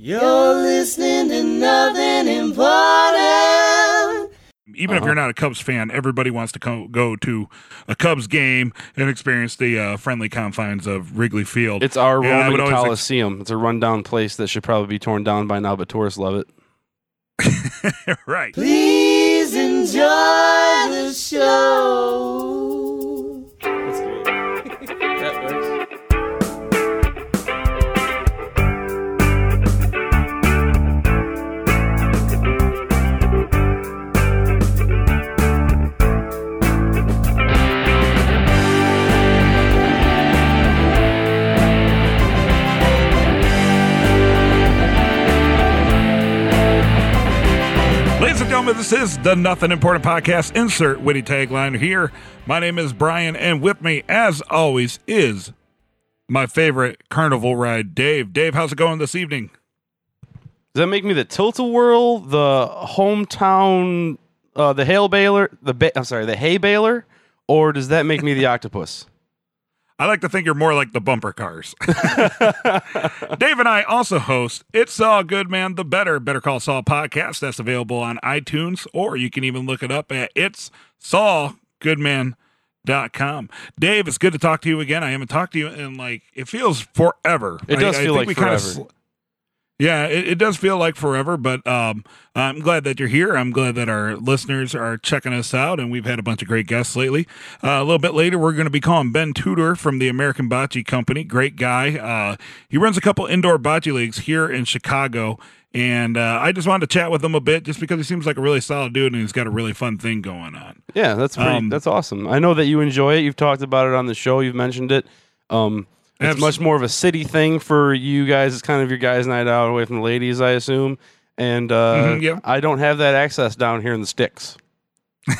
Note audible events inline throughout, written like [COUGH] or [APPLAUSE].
You're listening to nothing important. Even if you're not a Cubs fan, everybody wants to co- go to a Cubs game and experience the uh, friendly confines of Wrigley Field. It's our And Roman always ex- Coliseum. it's a rundown place that should probably be torn down by now, but tourists love it. [LAUGHS] right. Please enjoy the show. Gentlemen, this is the Nothing Important Podcast. Insert witty tagline here. My name is Brian, and with me, as always, is my favorite carnival ride, Dave. Dave, how's it going this evening? Does that make me the Tilt-A-Whirl, the hometown, uh, the hail baler, the ba- I'm sorry, the hay baler, or does that make me the [LAUGHS] octopus? I like to think you're more like the bumper cars. [LAUGHS] Dave and I also host It's All Good Man, the Better Better Call Saul podcast. That's available on iTunes, or you can even look it up at It's Saul Goodman.com. Dave, it's good to talk to you again. I haven't talked to you in like it feels forever. It does I feel think like we forever. sl- yeah, it, it does feel like forever, but um, I'm glad that you're here. I'm glad that our listeners are checking us out, and we've had a bunch of great guests lately. Uh, a little bit later, we're going to be calling Ben Tudor from the American Bocce Company. Great guy. Uh, he runs a couple indoor bocce leagues here in Chicago, and uh, I just wanted to chat with him a bit, just because he seems like a really solid dude, and he's got a really fun thing going on. Yeah, that's pretty, Um, that's awesome. I know that you enjoy it. You've talked about it on the show. You've mentioned it. Um, it's Abs- much more of a city thing for you guys. It's kind of your guys' night out away from the ladies, I assume. And uh, Mhm, yeah. I don't have that access down here in the sticks. [LAUGHS]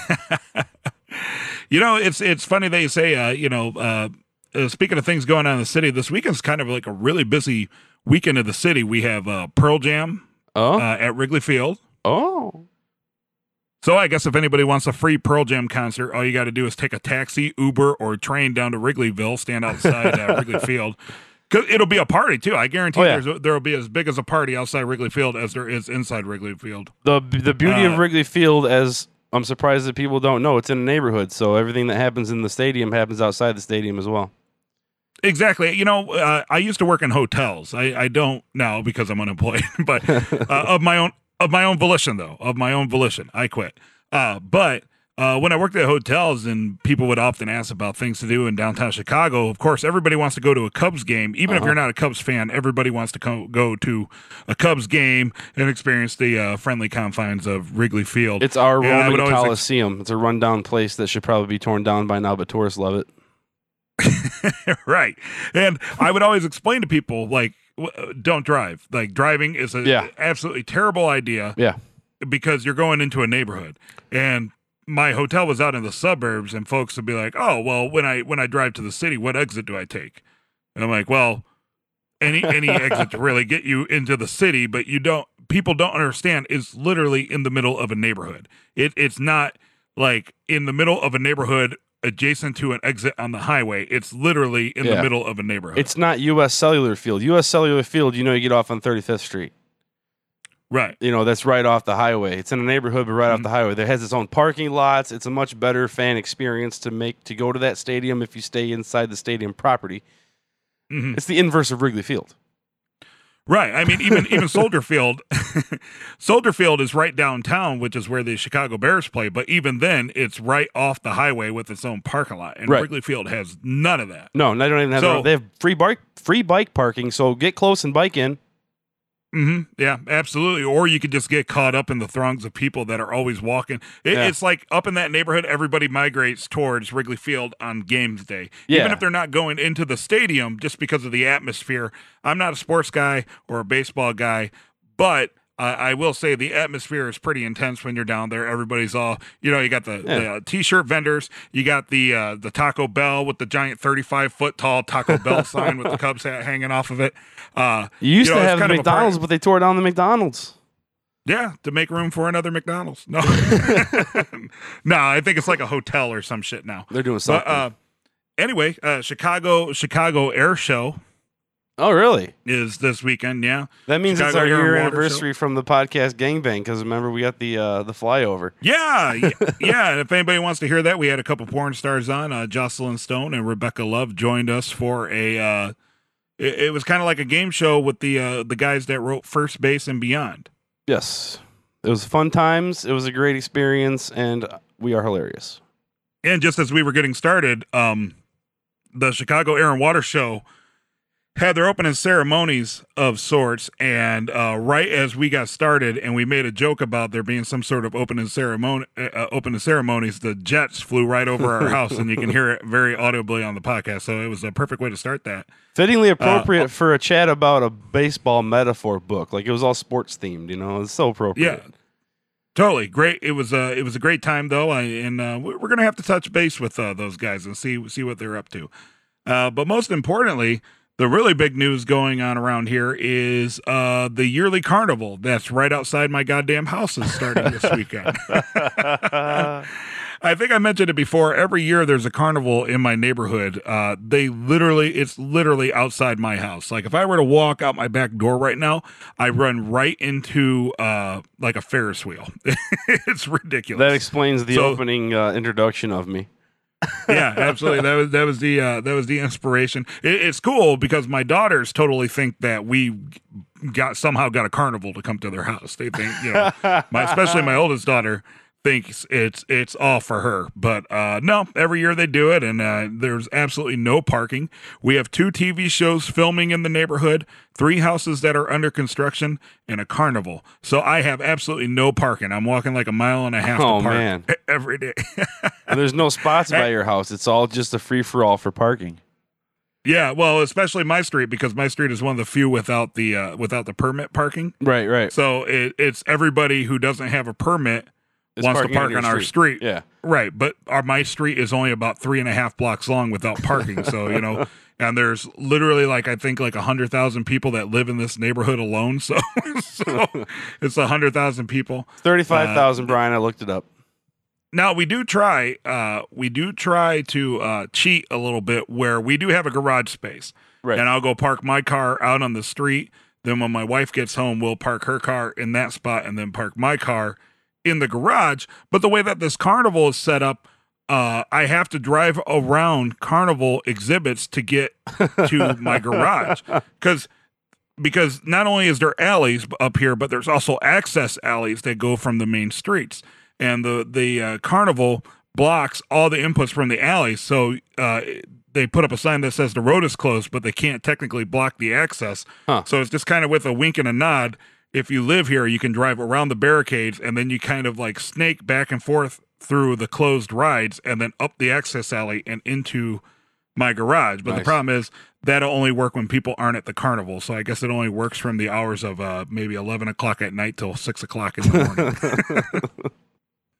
You know, it's it's funny they say, uh, you know, uh, uh, speaking of things going on in the city, this weekend's kind of like a really busy weekend of the city. We have uh, Pearl Jam Oh, uh, at Wrigley Field. oh, So I guess if anybody wants a free Pearl Jam concert, all you got to do is take a taxi, Uber, or train down to Wrigleyville, stand outside uh, [LAUGHS] Wrigley Field. Cause it'll be a party too. I guarantee Oh, yeah. there will be as big as a party outside Wrigley Field as there is inside Wrigley Field. the the beauty Uh, of Wrigley Field, as I'm surprised that people don't know, it's in a neighborhood, so everything that happens in the stadium happens outside the stadium as well. Exactly. You know, uh, I used to work in hotels. I, I don't now because I'm unemployed, [LAUGHS] but uh, of my own of my own volition, though, of my own volition, I quit. Uh, but uh, when I worked at hotels and people would often ask about things to do in downtown Chicago, of course, everybody wants to go to a Cubs game. Even if Uh-huh. you're not a Cubs fan, everybody wants to co- go to a Cubs game and experience the uh, friendly confines of Wrigley Field. It's our And Roman always ex- Coliseum. it's a rundown place that should probably be torn down by now, but tourists love it. [LAUGHS] right. And I would always explain to people like Uh, don't drive. Like driving is a Yeah. absolutely terrible idea Yeah. because you're going into a neighborhood. And my hotel was out in the suburbs and folks would be like, "Oh, well, when I when I drive to the city, what exit do I take?" And I'm like, "Well, any any exit to [LAUGHS] really get you into the city, but you don't people don't understand is literally in the middle of a neighborhood. It it's not like in the middle of a neighborhood adjacent to an exit on the highway. It's literally in the middle of a neighborhood. It's not U.S. Cellular Field. U.S. Cellular Field, you know, you get off on 35th Street. right. You know, that's right off the highway. It's in a neighborhood, but right off Mhm. the highway. There has its own parking lots. It's a much better fan experience to make to go to that stadium if you stay inside the stadium property. Mhm. It's the inverse of Wrigley Field. Right. I mean, even even Soldier Field, [LAUGHS] Soldier Field is right downtown, which is where the Chicago Bears play. But even then, it's right off the highway with its own parking lot, and Right. Wrigley Field has none of that. No, they don't even have. So- they have free bike free bike parking. So get close and bike in. Hmm Yeah, absolutely. Or you could just get caught up in the throngs of people that are always walking. It, Yeah. It's like up in that neighborhood, everybody migrates towards Wrigley Field on games day. Yeah. Even if they're not going into the stadium just because of the atmosphere. I'm not a sports guy or a baseball guy, but uh, I will say the atmosphere is pretty intense when you're down there. Everybody's all, you know, you got the, the uh, t-shirt vendors, you got the uh, the Taco Bell with the giant 35 foot tall Taco [LAUGHS] Bell sign with the Cubs hat hanging off of it. Uh, You used You know, to have kind of a McDonald's, but they tore down the McDonald's. Yeah, to make room for another McDonald's. No, [LAUGHS] [LAUGHS] no, I think it's like a hotel or some shit now. They're doing But something. uh, anyway, uh, Chicago Chicago Air Show Oh, really? is this weekend. Yeah, That means it's our year anniversary from the podcast gangbang. Because remember, we got the uh, the flyover. yeah, yeah. [LAUGHS] And if anybody wants to hear that, we had a couple porn stars on. Uh, Jocelyn Stone and Rebecca Love joined us for a. Uh, it, it was kind of like a game show with the uh, the guys that wrote First Base and Beyond. Yes, it was fun times. It was a great experience, and we are hilarious. And just as we were getting started, um, the Chicago Air and Water Show had their opening ceremonies of sorts. And uh, right as we got started, and we made a joke about there being some sort of opening ceremony, uh, opening ceremonies, the jets flew right over our house, and you can hear it very audibly on the podcast. So it was a perfect way to start that. Fittingly appropriate for a chat about a baseball metaphor book. Like it was all sports themed. You know, it's so appropriate. Yeah. Totally great. It was a it was a great time though, I, and uh, we- we're gonna have to touch base with uh, those guys and see see what they're up to. Uh, but most importantly, the really big news going on around here is uh, the yearly carnival that's right outside my goddamn house is starting this [LAUGHS] weekend. I think I mentioned it before. Every year there's a carnival in my neighborhood. Uh, they literally, it's literally outside my house. Like if I were to walk out my back door right now, I run right into uh, like a Ferris wheel. [LAUGHS] it's ridiculous. That explains the So- opening uh, introduction of me. Yeah, absolutely. That was that was the uh, that was the inspiration. It, it's cool because my daughters totally think that we got somehow got a carnival to come to their house. They think you know, my especially my [LAUGHS] oldest daughter thinks it's it's all for her. But uh, no, every year they do it, and uh, there's absolutely no parking. We have two TV shows filming in the neighborhood, three houses that are under construction, and a carnival. So I have absolutely no parking. I'm walking like a mile and a half Oh, to park man. [LAUGHS] every day. And there's no spots by [LAUGHS] your house. It's all just a free for all for parking. Yeah, well, especially my street because my street is one of the few without the uh, without the permit parking. Right, right. So it, it's everybody who doesn't have a permit wants to park your on our street. Yeah. Right, but our my street is only about three and a half blocks long without parking. so you know, [LAUGHS] and there's literally like I think like a hundred thousand people that live in this neighborhood alone. So [LAUGHS] so it's a hundred thousand people. 35,000, Brian. I looked it up. Now we do try, uh, we do try to uh, cheat a little bit where we do have a garage space, Right. and I'll go park my car out on the street. Then when my wife gets home, we'll park her car in that spot, and then park my car in the garage. But the way that this carnival is set up, uh, I have to drive around carnival exhibits to get to my garage [LAUGHS] because because not only is there alleys up here, but there's also access alleys that go from the main streets, and the the uh, carnival blocks all the inputs from the alleys. So uh, they put up a sign that says the road is closed, but they can't technically block the access. Huh. So it's just kind of with a wink and a nod. If you live here, you can drive around the barricades, and then you kind of like snake back and forth through the closed rides, and then up the access alley and into my garage. But the problem is that'll only work when people aren't at the carnival. So I guess it only works from the hours of uh, maybe eleven o'clock at night till six o'clock in the morning. [LAUGHS]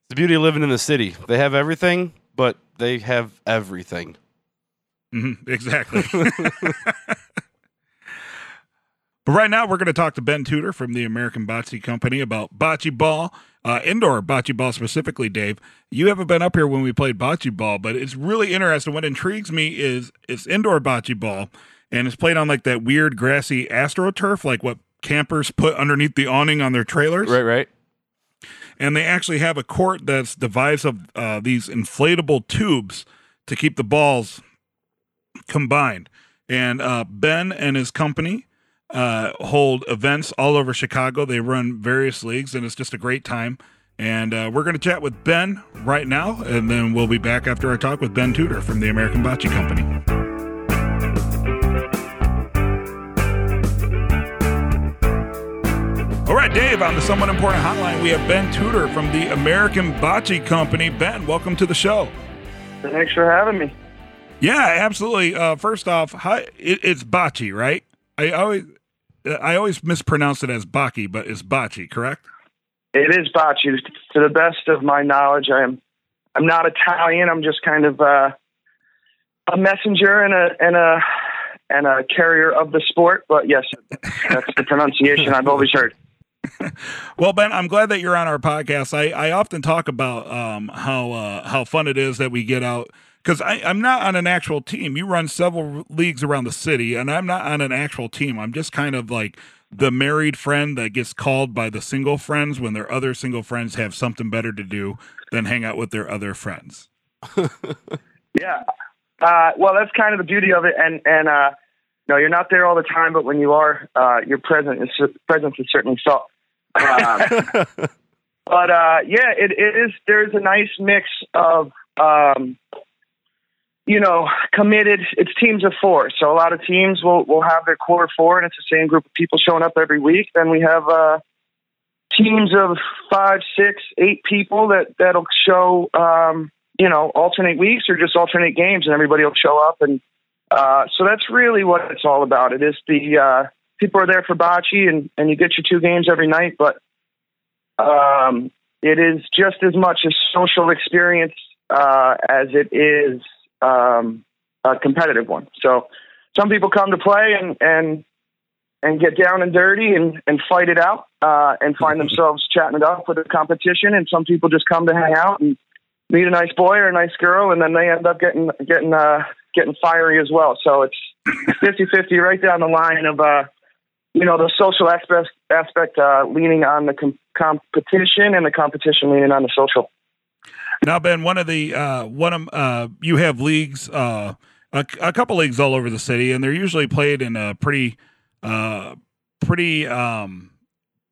The beauty of living in the city. They have everything, but they have everything. hmm exactly. [LAUGHS] [LAUGHS] but right now, we're going to talk to Ben Tudor from the American Bocce Company about bocce ball, uh, indoor bocce ball specifically. Dave, you haven't been up here when we played bocce ball, but it's really interesting. What intrigues me is it's indoor bocce ball, and it's played on like that weird grassy astroturf, like what campers put underneath the awning on their trailers. Right, right. and they actually have a court that's devised of uh, these inflatable tubes to keep the balls combined. And uh, Ben and his company uh, hold events all over Chicago. They run various leagues, and it's just a great time. And uh, we're going to chat with Ben right now, and then we'll be back after our talk with Ben Tudor from the American Bocce Company. All right, Dave, on the somewhat important hotline, we have Ben Tudor from the American Bocce Company. Ben, welcome to the show. Thanks for having me. Yeah, absolutely. Uh, first off, hi, it, it's bocce, right? I always, I always mispronounce it as bocce, but it's bocce, correct? It is bocce. To the best of my knowledge, I am. I'm not Italian. I'm just kind of uh, a messenger and a and a and a carrier of the sport. But yes, that's the pronunciation I've always heard. [LAUGHS] Well, Ben, I'm glad that you're on our podcast. I, I often talk about um, how uh, how fun it is that we get out because I'm not on an actual team. You run several leagues around the city, and I'm not on an actual team. I'm just kind of like the married friend that gets called by the single friends when their other single friends have something better to do than hang out with their other friends. [LAUGHS] yeah. Uh, well, that's kind of the beauty of it, and and uh, no, you're not there all the time, but when you are, uh, your presence is presence is certainly felt. Um, [LAUGHS] but uh, yeah, it, it is. There's a nice mix of um, you know, committed. It's teams of four, so a lot of teams will will have their core four, and it's the same group of people showing up every week. Then we have uh, teams of five, six, eight people that that'll show, um, you know, alternate weeks or just alternate games, and everybody will show up. And uh, so that's really what it's all about. It is the uh, people are there for bocce, and and you get your two games every night, but um, it is just as much a social experience uh, as it is um, a competitive one. So some people come to play and and and get down and dirty and, and fight it out uh, and find themselves chatting it up with the competition. And some people just come to hang out and meet a nice boy or a nice girl, and then they end up getting getting uh, getting fiery as well. So it's 50-50 right down the line of uh, you know the social aspect aspect uh, leaning on the com- competition and the competition leaning on the social. Now, Ben, one of the uh, one of uh, you have leagues, uh, a, a, couple leagues all over the city, and they're usually played in a pretty, uh, pretty, um,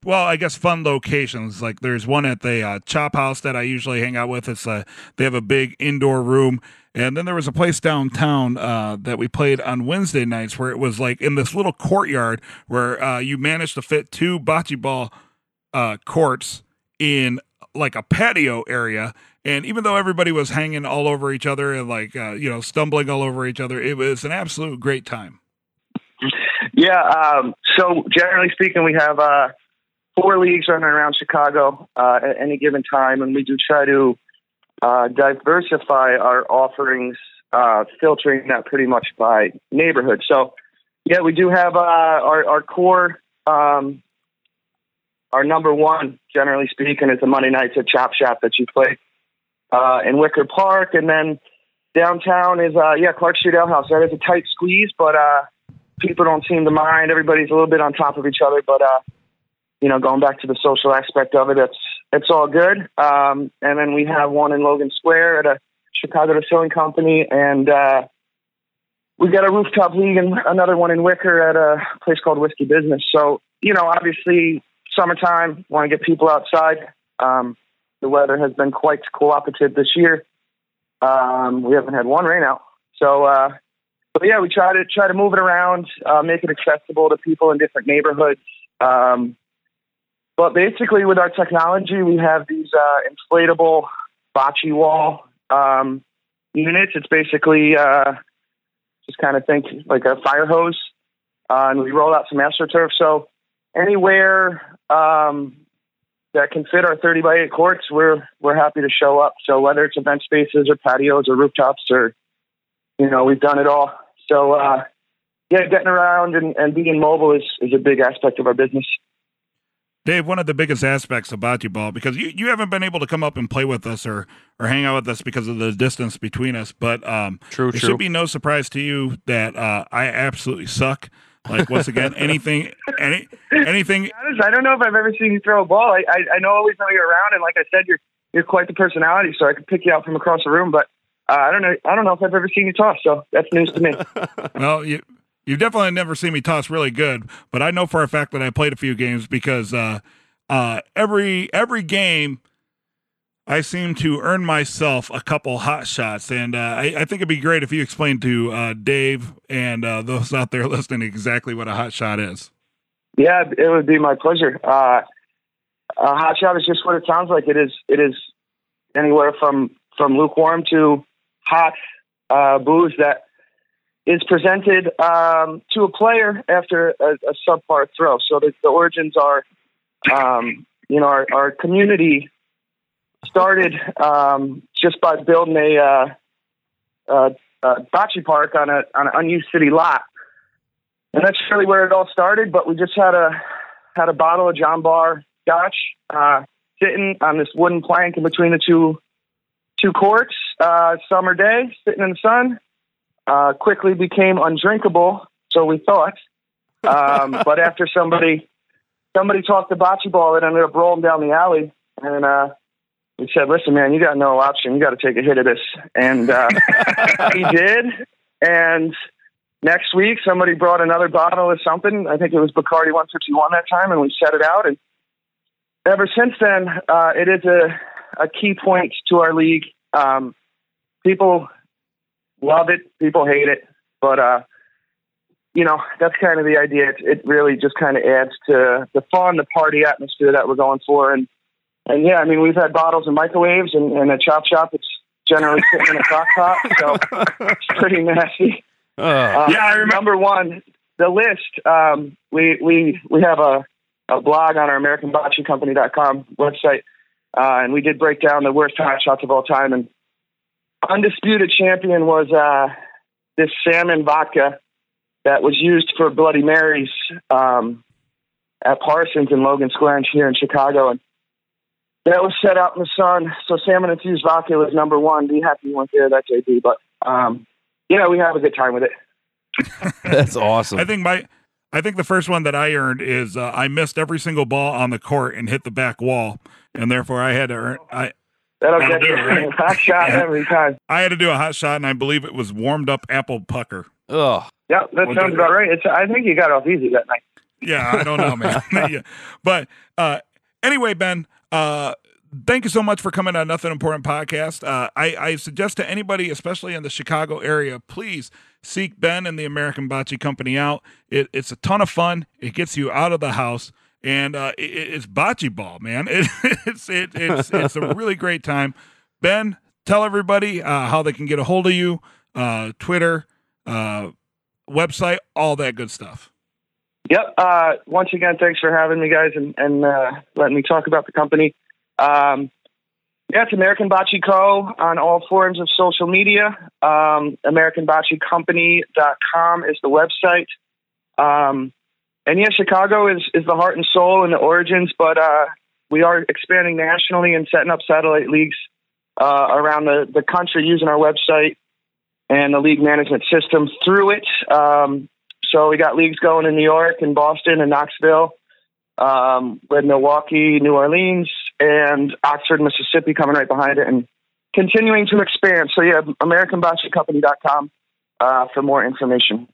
well, I guess fun locations. Like there's one at the uh, Chop House that I usually hang out with. It's a they have a big indoor room, and then there was a place downtown uh, that we played on Wednesday nights where it was like in this little courtyard where you managed to fit two bocce ball courts in like a patio area and even though everybody was hanging all over each other and like uh, you know stumbling all over each other, it was an absolute great time. Yeah. Um, so generally speaking, we have uh, four leagues running around Chicago uh, at any given time, and we do try to uh, diversify our offerings, uh, filtering that pretty much by neighborhood. So yeah, we do have uh, our our core. Um, our number one, generally speaking, is the Monday nights at Chop Shop that you play uh, in Wicker Park, and then downtown is uh, yeah Clark Street Ale House. That is a tight squeeze, but uh, people don't seem to mind. Everybody's a little bit on top of each other, but uh, you know, going back to the social aspect of it, it's it's all good. Um, and then we have one in Logan Square at a Chicago Distilling Company, and uh, we got a rooftop league and another one in Wicker at a place called Whiskey Business. So you know, obviously, summertime, want to get people outside. Um, the weather has been quite cooperative this year. Um, we haven't had one rain out, so uh, but yeah, we try to try to move it around, uh, make it accessible to people in different neighborhoods. Um, but basically, with our technology, we have these uh, inflatable bocce wall um, units. It's basically uh, just kind of think like a fire hose, uh, and we roll out some astroturf. So anywhere um, that can fit our 30 by 8 courts, we're we're happy to show up. So whether it's event spaces or patios or rooftops or you know, we've done it all. So uh, yeah, getting around and, and being mobile is, is a big aspect of our business. Dave, one of the biggest aspects about you, ball, because you, you haven't been able to come up and play with us or, or hang out with us because of the distance between us. But um, true, it true. should be no surprise to you that uh, I absolutely suck. Like once again, [LAUGHS] anything, any, anything. I don't know if I've ever seen you throw a ball. I, I, I know always know you're around, and like I said, you're you're quite the personality, so I could pick you out from across the room. But uh, I don't know. I don't know if I've ever seen you toss, so that's news to me. [LAUGHS] well, you you've definitely never seen me toss really good, but I know for a fact that I played a few games because uh, uh, every every game I seem to earn myself a couple hot shots, and uh, I, I, think it'd be great if you explained to uh, Dave and uh, those [LAUGHS] out there listening exactly what a hot shot is. Yeah, it would be my pleasure. Uh, a hot shot is just what it sounds like. It is. It is anywhere from from lukewarm to hot uh, booze that is presented um, to a player after a, a subpar throw. So the, the origins are, um, you know, our, our community started um, just by building a, uh, uh, uh, bocce park on a on an unused city lot, and that's really where it all started. But we just had a had a bottle of John Bar Scotch uh, sitting on this wooden plank in between the two two courts, uh, summer day, sitting in the sun. Uh, quickly became undrinkable, so we thought. Um, [LAUGHS] but after somebody somebody talked to bocce ball, it ended up rolling down the alley, and uh, we said, "Listen, man, you got no option. You got to take a hit of this." And uh, [LAUGHS] he did. And next week, somebody brought another bottle of something. I think it was Bacardi 151 that time, and we set it out. And ever since then, uh, it is a a key point to our league. Um, people love it, people hate it, but uh, you know that's kind of the idea. It, it really just kind of adds to the fun, the party atmosphere that we're going for, and and yeah, I mean we've had bottles and microwaves and, and a chop shop. It's generally sitting in a crock pot, so it's pretty nasty. Uh, [LAUGHS] Uh, Yeah, I remember- Number one, the list. Um, we we we have a, a blog on our AmericanBocceCompany.com website, uh, and we did break down the worst hot shots of all time. And undisputed champion was uh, this salmon vodka that was used for Bloody Marys um, at Parsons and Logan Square and here in Chicago, and that was set out in the sun. So salmon infused vodka was number one. Be happy you went there that JB, but um, yeah, we have a good time with it. [LAUGHS] that's awesome. I think my, I think the first one that I earned is uh, I missed every single ball on the court and hit the back wall, and therefore I had to earn. I That'll That'll get do you it, right? [LAUGHS] hot shot Yeah. every time. I had to do a hot shot, and I believe it was warmed up apple pucker. Ugh. Yep, that We'll sounds about right. It's I think you got off easy that night. Yeah, I don't know, man. [LAUGHS] yeah. But uh, anyway, Ben, uh, thank you so much for coming on Nothing Important podcast. Uh, I, I suggest to anybody, especially in the Chicago area, please seek Ben and the American Bocce Company out. It, it's a ton of fun. It gets you out of the house. And uh, it, it's bocce ball, man. [LAUGHS] It, it's it, it's it's a really great time. Ben, tell everybody uh, how they can get a hold of you, uh, Twitter, uh, website, all that good stuff. Yep. Uh, once again, thanks for having me, guys, and, and uh, letting me talk about the company. Um, yeah, it's American Bocce Co. on all forms of social media. Um, AmericanBocceCompany.com is the website. Um, and yeah, Chicago is, is the heart and soul and the origins, but uh, we are expanding nationally and setting up satellite leagues uh, around the, the country using our website and the league management system through it. Um, so we got leagues going in New York and Boston and Knoxville, um, with Milwaukee, New Orleans, and Oxford, Mississippi coming right behind it and continuing to expand. So yeah, AmericanBocceCompany.com uh, for more information.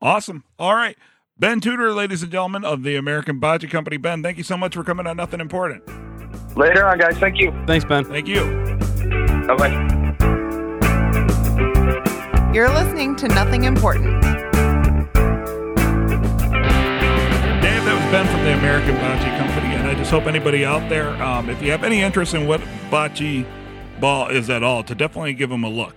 Awesome. All right. Ben Tudor, ladies and gentlemen of the American Bocce Company. Ben, thank you so much for coming on Nothing Important. Later on, guys. Thank you. Thanks, Ben. Thank you. Bye bye. You're listening to Nothing Important. Ben from the American Bocce Company. And I just hope anybody out there, um, if you have any interest in what bocce ball is at all, to definitely give them a look.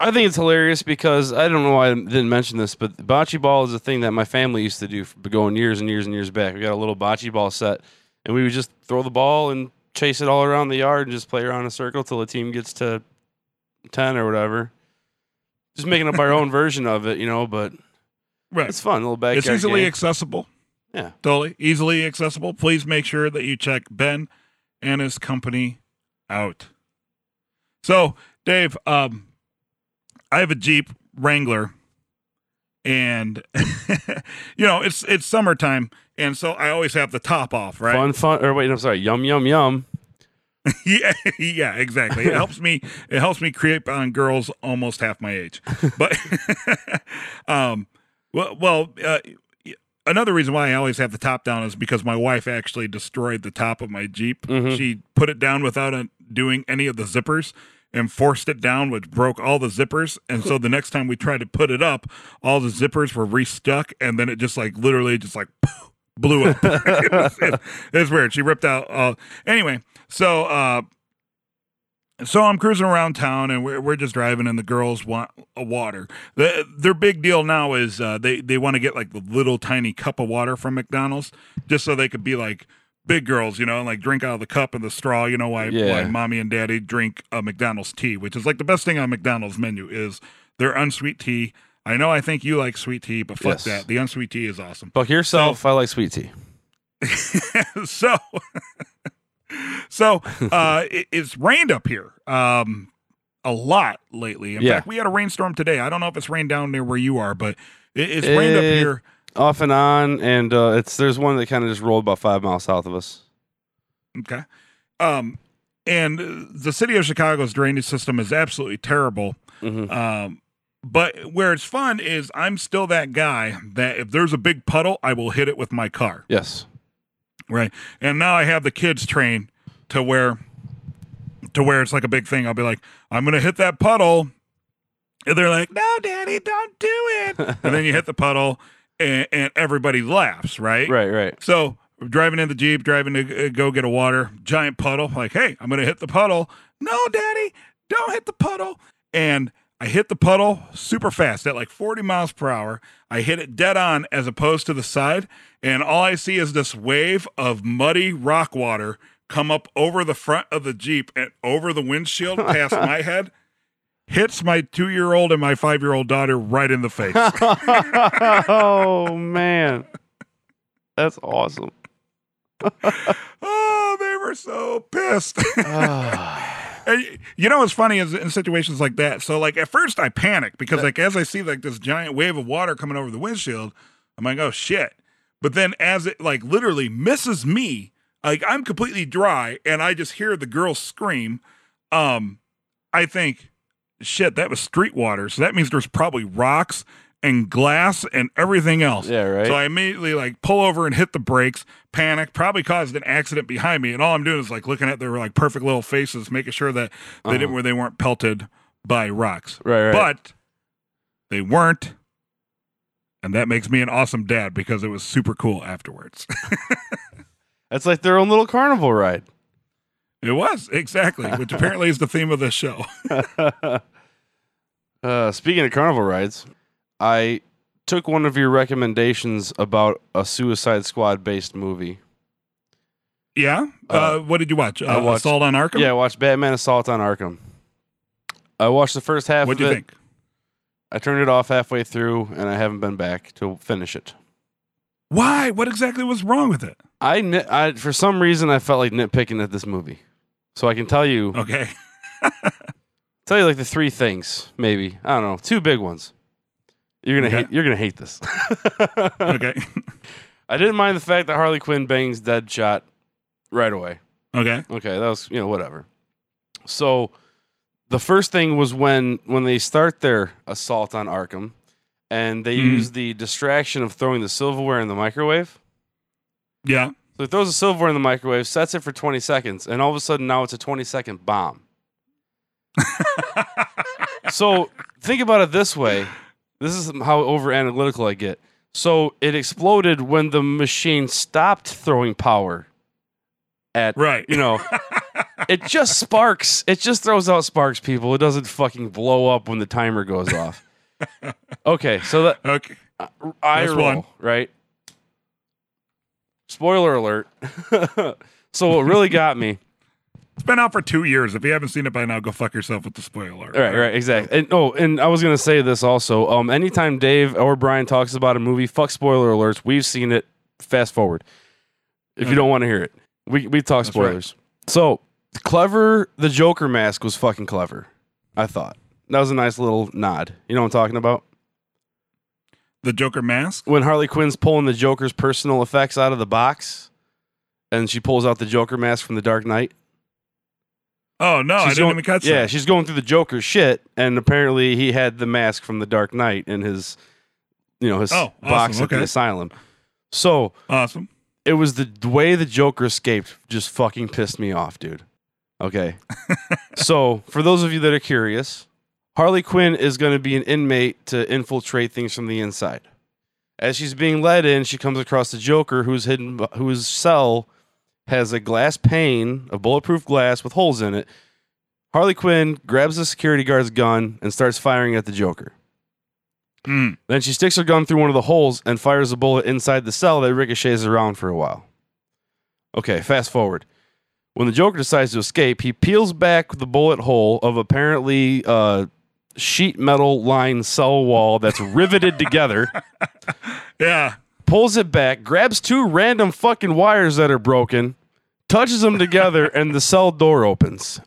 I think it's hilarious because I don't know why I didn't mention this, but bocce ball is a thing that my family used to do going years and years and years back. We got a little bocce ball set, and we would just throw the ball and chase it all around the yard and just play around in a circle till the team gets to ten or whatever. Just making up our own [LAUGHS] version of it, you know. But Right. it's fun, little backyard It's easily game. accessible. Yeah. Totally. Easily accessible. Please make sure that you check Ben and his company out. So, Dave, um, I have a Jeep Wrangler and [LAUGHS] you know, it's it's summertime and so I always have the top off, right? Fun, fun. Or wait, I'm sorry. Yum, yum, yum. [LAUGHS] yeah, yeah, exactly. It helps me. It helps me creep on girls almost half my age. But [LAUGHS] um, well, well, uh, another reason why I always have the top down is because my wife actually destroyed the top of my Jeep. Mhm. She put it down without doing any of the zippers. And forced it down, which broke all the zippers. And so the next time we tried to put it up, all the zippers were restuck, and then it just like literally just like [LAUGHS] blew up. [LAUGHS] it, was, it, it was weird. She ripped out. Uh, anyway, so uh, so I'm cruising around town, and we're we're just driving, and the girls want a water. The, their big deal now is uh, they they want to get like the little tiny cup of water from McDonald's, just so they could be like big girls, you know, and like drink out of the cup and the straw. You know why Yeah. why mommy and daddy drink a McDonald's tea, which is like the best thing on McDonald's menu is their unsweet tea. I know I think you like sweet tea, but fuck Yes. that. The unsweet tea is awesome. Fuck yourself. I like sweet tea. [LAUGHS] so [LAUGHS] So uh, it, it's rained up here um, a lot lately. In Yeah. fact, we had a rainstorm today. I don't know if it's rained down near where you are, but it, it's rained up here. Off and on, and uh, it's there's one that kind of just rolled about five miles south of us. Okay. Um, and the city of Chicago's drainage system is absolutely terrible. hmm Um, but where it's fun is I'm still that guy that if there's a big puddle, I will hit it with my car. Yes. Right. And now I have the kids trained to where to where it's like a big thing. I'll be like, I'm gonna hit that puddle. And they're like, No, daddy, don't do it. [LAUGHS] and then you hit the puddle and, and everybody laughs, right? Right. Right. So driving in the Jeep, driving to uh, go get a water, giant puddle, like, hey, I'm gonna hit the puddle. No, daddy, don't hit the puddle. And I hit the puddle super fast at like 40 miles per hour. I hit it dead on as opposed to the side. And all I see is this wave of muddy rock water come up over the front of the Jeep and over the windshield past my [LAUGHS] head, hits my two year old and my five year old daughter right in the face. [LAUGHS] oh man, that's awesome. [LAUGHS] oh, they were so pissed. [SIGHS] And you know what's funny is in situations like that. So like at first I panic because like as I see like this giant wave of water coming over the windshield, I'm like, oh shit. But then as it like literally misses me, like I'm completely dry and I just hear the girl scream. Um, I think, shit, that was street water. So that means there's probably rocks and glass and everything else. yeah. Right. So I immediately like pull over and hit the brakes, panic, probably caused an accident behind me, and all I'm doing is like looking at their like perfect little faces, making sure that they didn't Uh-huh. where they weren't pelted by rocks. right. Right. But they weren't. And that makes me an awesome dad because it was super cool afterwards. [LAUGHS] That's like their own little carnival ride. it was, exactly, which apparently is the theme of this show. [LAUGHS] uh, speaking of carnival rides, I took one of your recommendations about a Suicide Squad based movie. Yeah? Uh, Uh, what did you watch? Uh, I watched- Assault on Arkham? Yeah, I watched Batman Assault on Arkham. I watched the first half What'd of you it. think? I turned it off halfway through, and I haven't been back to finish it. Why? What exactly was wrong with it? I, nit- I for some reason I felt like nitpicking at this movie, so I can tell you Okay. [LAUGHS] tell you like the three things maybe I don't know two big ones. You're gonna Okay. hate you're gonna hate this. [LAUGHS] Okay. I didn't mind the fact that Harley Quinn bangs Deadshot right away. okay. Okay, that was you know whatever. So the first thing was when when they start their assault on Arkham, and they Mhm. use the distraction of throwing the silverware in the microwave. Yeah. So he throws the silverware in the microwave, sets it for 20 seconds, and all of a sudden now it's a 20 second bomb. [LAUGHS] so think about it this way. This is how over analytical I get. So it exploded when the machine stopped throwing power at Right. you know [LAUGHS] it just sparks. It just throws out sparks, people. It doesn't fucking blow up when the timer goes off. [LAUGHS] Okay, so that Okay. I That's roll, one. right? Spoiler alert. [LAUGHS] so what really got me [LAUGHS] It's been out for two years. If you haven't seen it by now, go fuck yourself with the spoiler. Alert. Right, right, exactly. And oh, and I was gonna say this also. Um, anytime Dave or Brian talks about a movie, fuck spoiler alerts. We've seen it. Fast forward. If you don't want to hear it, we we talk That's right. spoilers. So clever. The Joker mask was fucking clever. I thought that was a nice little nod. You know what I'm talking about? The Joker mask. When Harley Quinn's pulling the Joker's personal effects out of the box, and she pulls out the Joker mask from the Dark Knight. Oh no, I She's didn't going- even catch Yeah, that. she's going through the Joker shit, and apparently he had the mask from the Dark Knight in his, you know, his Oh, box awesome, at the asylum. So Awesome. it was the, the way the Joker escaped just fucking pissed me off, dude. Okay. [LAUGHS] so for those of you that are curious, Harley Quinn is going to be an inmate to infiltrate things from the inside. As she's being led in, she comes across the Joker, who's hidden, whose cell has a glass pane, a bulletproof glass with holes in it. Harley Quinn grabs the security guard's gun and starts firing at the Joker. Mm. Then she sticks her gun through one of the holes and fires a bullet inside the cell that ricochets around for a while. Okay, fast forward. When the Joker decides to escape, he peels back the bullet hole of apparently uh, sheet metal lined cell wall that's riveted together, [LAUGHS] Yeah. pulls it back, grabs two random fucking wires that are broken, touches them together, [LAUGHS] and the cell door opens.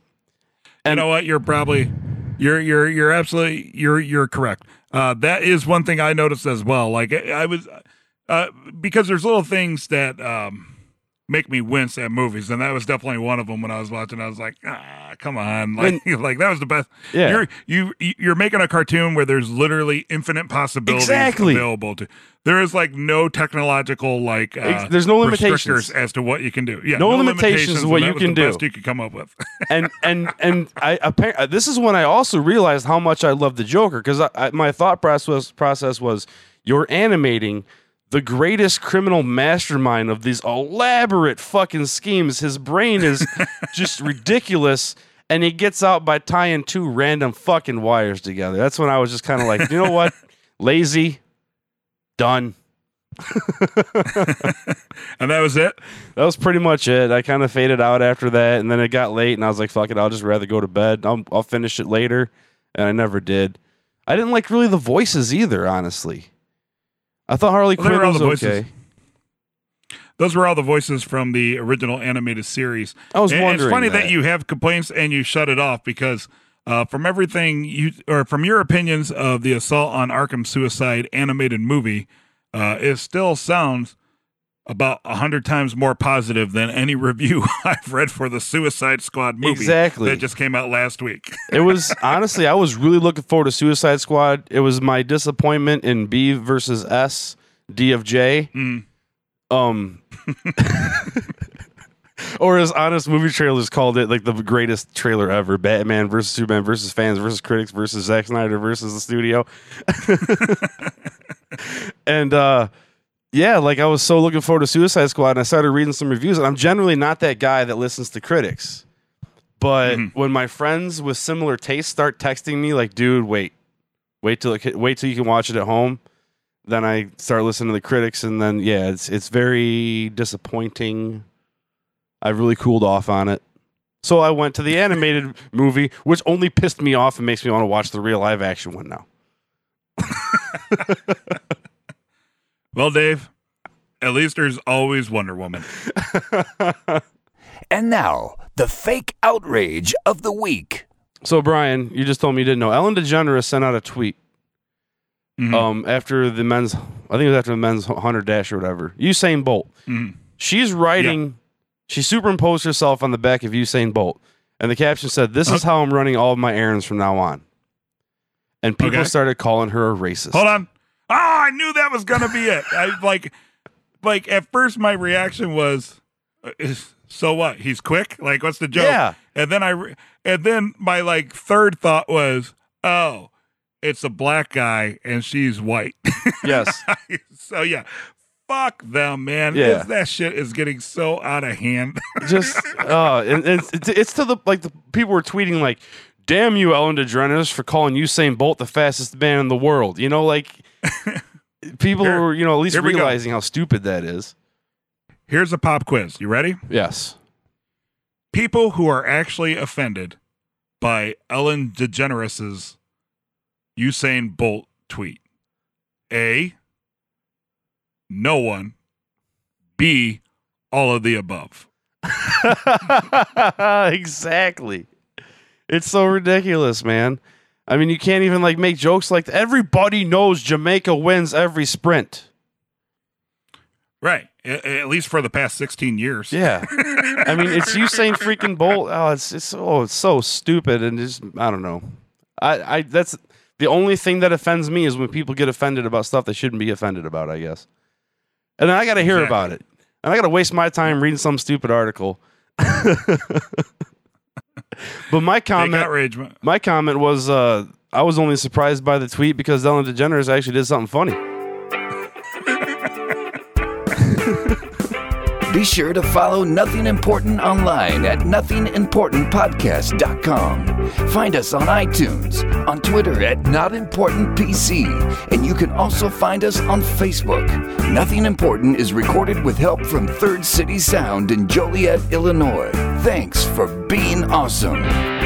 you know what? You're probably you're you're you're absolutely you're you're correct. Uh, that is one thing I noticed as well. Like I, I was uh, because there's little things that um, make me wince at movies, and that was definitely one of them. When I was watching, I was like, ah, come on, [LAUGHS] like like that was the best. Yeah. you're you you're making a cartoon where there's literally infinite possibilities Exactly. available to. There is like no technological like uh, there's no limitations. as to what you can do. Yeah, No limitations of what you can the do. Best you could come up with. [LAUGHS] and and and I apparently this is when I also realized how much I love the Joker because I, I, my thought process process was you're animating the greatest criminal mastermind of these elaborate fucking schemes. His brain is [LAUGHS] just ridiculous. And he gets out by tying two random fucking wires together. That's when I was just kind of like, you know what? [LAUGHS] Lazy. Done. [LAUGHS] and that was it. That was pretty much it. I kind of faded out after that, and then it got late, and I was like, "Fuck it, I'll just rather go to bed. I'll, I'll finish it later," and I never did. I didn't like really the voices either, honestly. I thought Harley Well, Quinn was okay. Those were all the voices from the original animated series. I was And wondering. It's funny that. that you have complaints and you shut it off because uh, from everything you or from your opinions of the Assault on Arkham Suicide animated movie, uh, it still sounds about a hundred times more positive than any review [LAUGHS] I've read for the Suicide Squad movie Exactly. that just came out last week. [LAUGHS] it was honestly, I was really looking forward to Suicide Squad. It was my disappointment in B versus S, D of J. Mm. Um, [LAUGHS] or as honest movie trailers called it, like the greatest trailer ever: Batman versus Superman versus fans versus critics versus Zack Snyder versus the studio. and uh, yeah, like I was so looking forward to Suicide Squad, and I started reading some reviews. And I'm generally not that guy that listens to critics, but mm-hmm. when my friends with similar tastes start texting me, like, "Dude, wait, wait till it, wait till you can watch it at home," then I start listening to the critics, and then yeah, it's it's very disappointing. I've really cooled off on it. So I went to the animated [LAUGHS] movie, which only pissed me off and makes me want to watch the real live action one now. [LAUGHS] [LAUGHS] well, Dave, at least there's always Wonder Woman. [LAUGHS] And now, the fake outrage of the week. So Brian, you just told me you didn't know. Ellen DeGeneres sent out a tweet Mhm. um, after the men's, I think it was after the men's hundred dash or whatever. Usain Bolt. Mhm. She's writing. She superimposed herself on the back of Usain Bolt, and the caption said, "This is how I'm running all of my errands from now on." And people Okay. started calling her a racist. Hold on. I knew that was gonna be it. I like, like at first my reaction was, uh, so what? He's quick. Like, what's the joke? Yeah. And then I, re- and then my like third thought was, oh, it's a black guy and she's white. [LAUGHS] Yes. so yeah, fuck them, man. Yeah. That shit is getting so out of hand. [LAUGHS] just uh and, and it's, it's to the like the people were tweeting like damn you ellen degeneres for calling usain bolt the fastest man in the world you know like people Here- were you know at least realizing how stupid that is Here's a pop quiz. You ready? yes People who are actually offended by Ellen DeGeneres's Usain Bolt tweet. A. No one. B. All of the above. [LAUGHS] exactly it's so ridiculous man i mean you can't even like make jokes like everybody knows jamaica wins every sprint. Right. A- at least for the past 16 years. yeah. I mean it's usain [LAUGHS] freaking bolt. Oh it's it's oh it's so stupid and just i don't know. I i that's the only thing that offends me is when people get offended about stuff they shouldn't be offended about i guess. And then i gotta hear Exactly. about it. And i gotta waste my time reading some stupid article [LAUGHS] but my comment outrage. man. my comment was uh I was only surprised by the tweet because Ellen DeGeneres actually did something funny. [LAUGHS] Be sure to follow Nothing Important online at nothingimportantpodcast.com. Find us on iTunes, on Twitter at NotImportantPC, and you can also find us on Facebook. Nothing Important is recorded with help from Third City Sound in Joliet, Illinois. Thanks for being awesome.